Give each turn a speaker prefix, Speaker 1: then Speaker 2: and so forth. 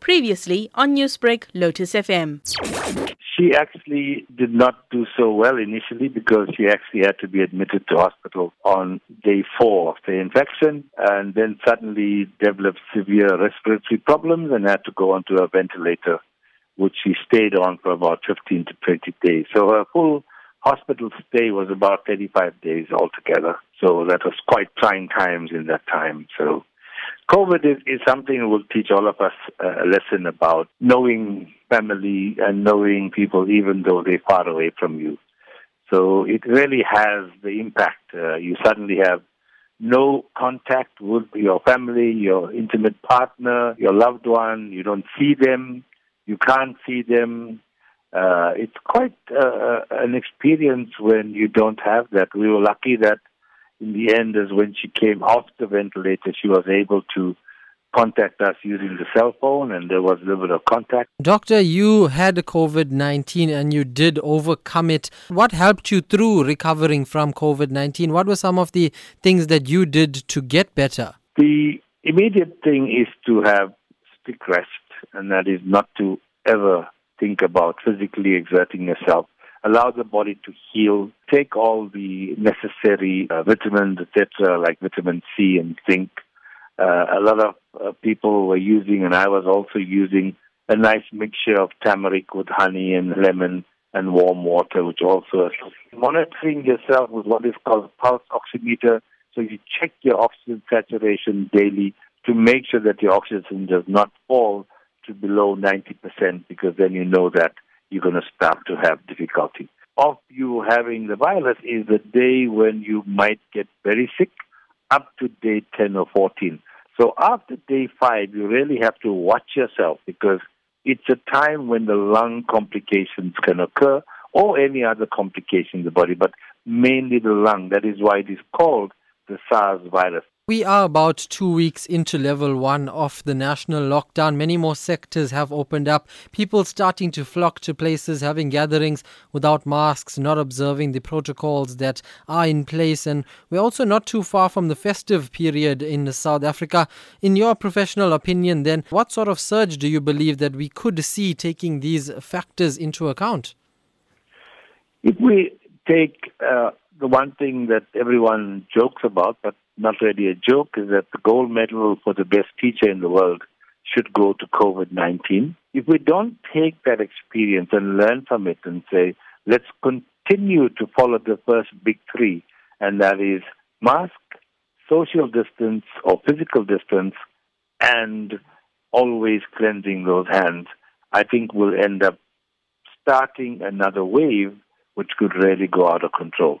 Speaker 1: Previously on Newsbreak, Lotus FM.
Speaker 2: She actually did not do so well initially because she actually had to be admitted to hospital on day four of the infection and then suddenly developed severe respiratory problems and had to go onto a ventilator, which she stayed on for about 15 to 20 days. So her full hospital stay was about 35 days altogether. So that was quite trying times in that time. So COVID is, is something that will teach all of us a lesson about knowing family and knowing people even though they're far away from you. So it really has the impact. Uh, you suddenly have no contact with your family, your intimate partner, your loved one. You don't see them. You can't see them. Uh, it's quite uh, an experience when you don't have that. We were lucky that in the end is when she came off the ventilator, she was able to contact us using the cell phone and there was a little bit of contact.
Speaker 3: Doctor, you had COVID 19 and you did overcome it. What helped you through recovering from COVID 19? What were some of the things that you did to get better?
Speaker 2: The immediate thing is to have stick rest, and that is not to ever think about physically exerting yourself allow the body to heal, take all the necessary uh, vitamins, etc., like vitamin C and zinc. Uh, a lot of uh, people were using, and I was also using, a nice mixture of turmeric with honey and lemon and warm water, which also monitoring yourself with what is called a pulse oximeter. So you check your oxygen saturation daily to make sure that your oxygen does not fall to below 90% because then you know that you're going to start to have difficulty. Of you having the virus is the day when you might get very sick up to day 10 or 14. So after day 5, you really have to watch yourself because it's a time when the lung complications can occur or any other complication in the body, but mainly the lung. That is why it is called the SARS virus.
Speaker 3: We are about two weeks into level one of the national lockdown. Many more sectors have opened up. People starting to flock to places, having gatherings without masks, not observing the protocols that are in place. And we're also not too far from the festive period in South Africa. In your professional opinion, then, what sort of surge do you believe that we could see taking these factors into account?
Speaker 2: If we take uh, the one thing that everyone jokes about, but not really a joke, is that the gold medal for the best teacher in the world should go to COVID 19. If we don't take that experience and learn from it and say, let's continue to follow the first big three, and that is mask, social distance or physical distance, and always cleansing those hands, I think we'll end up starting another wave which could really go out of control.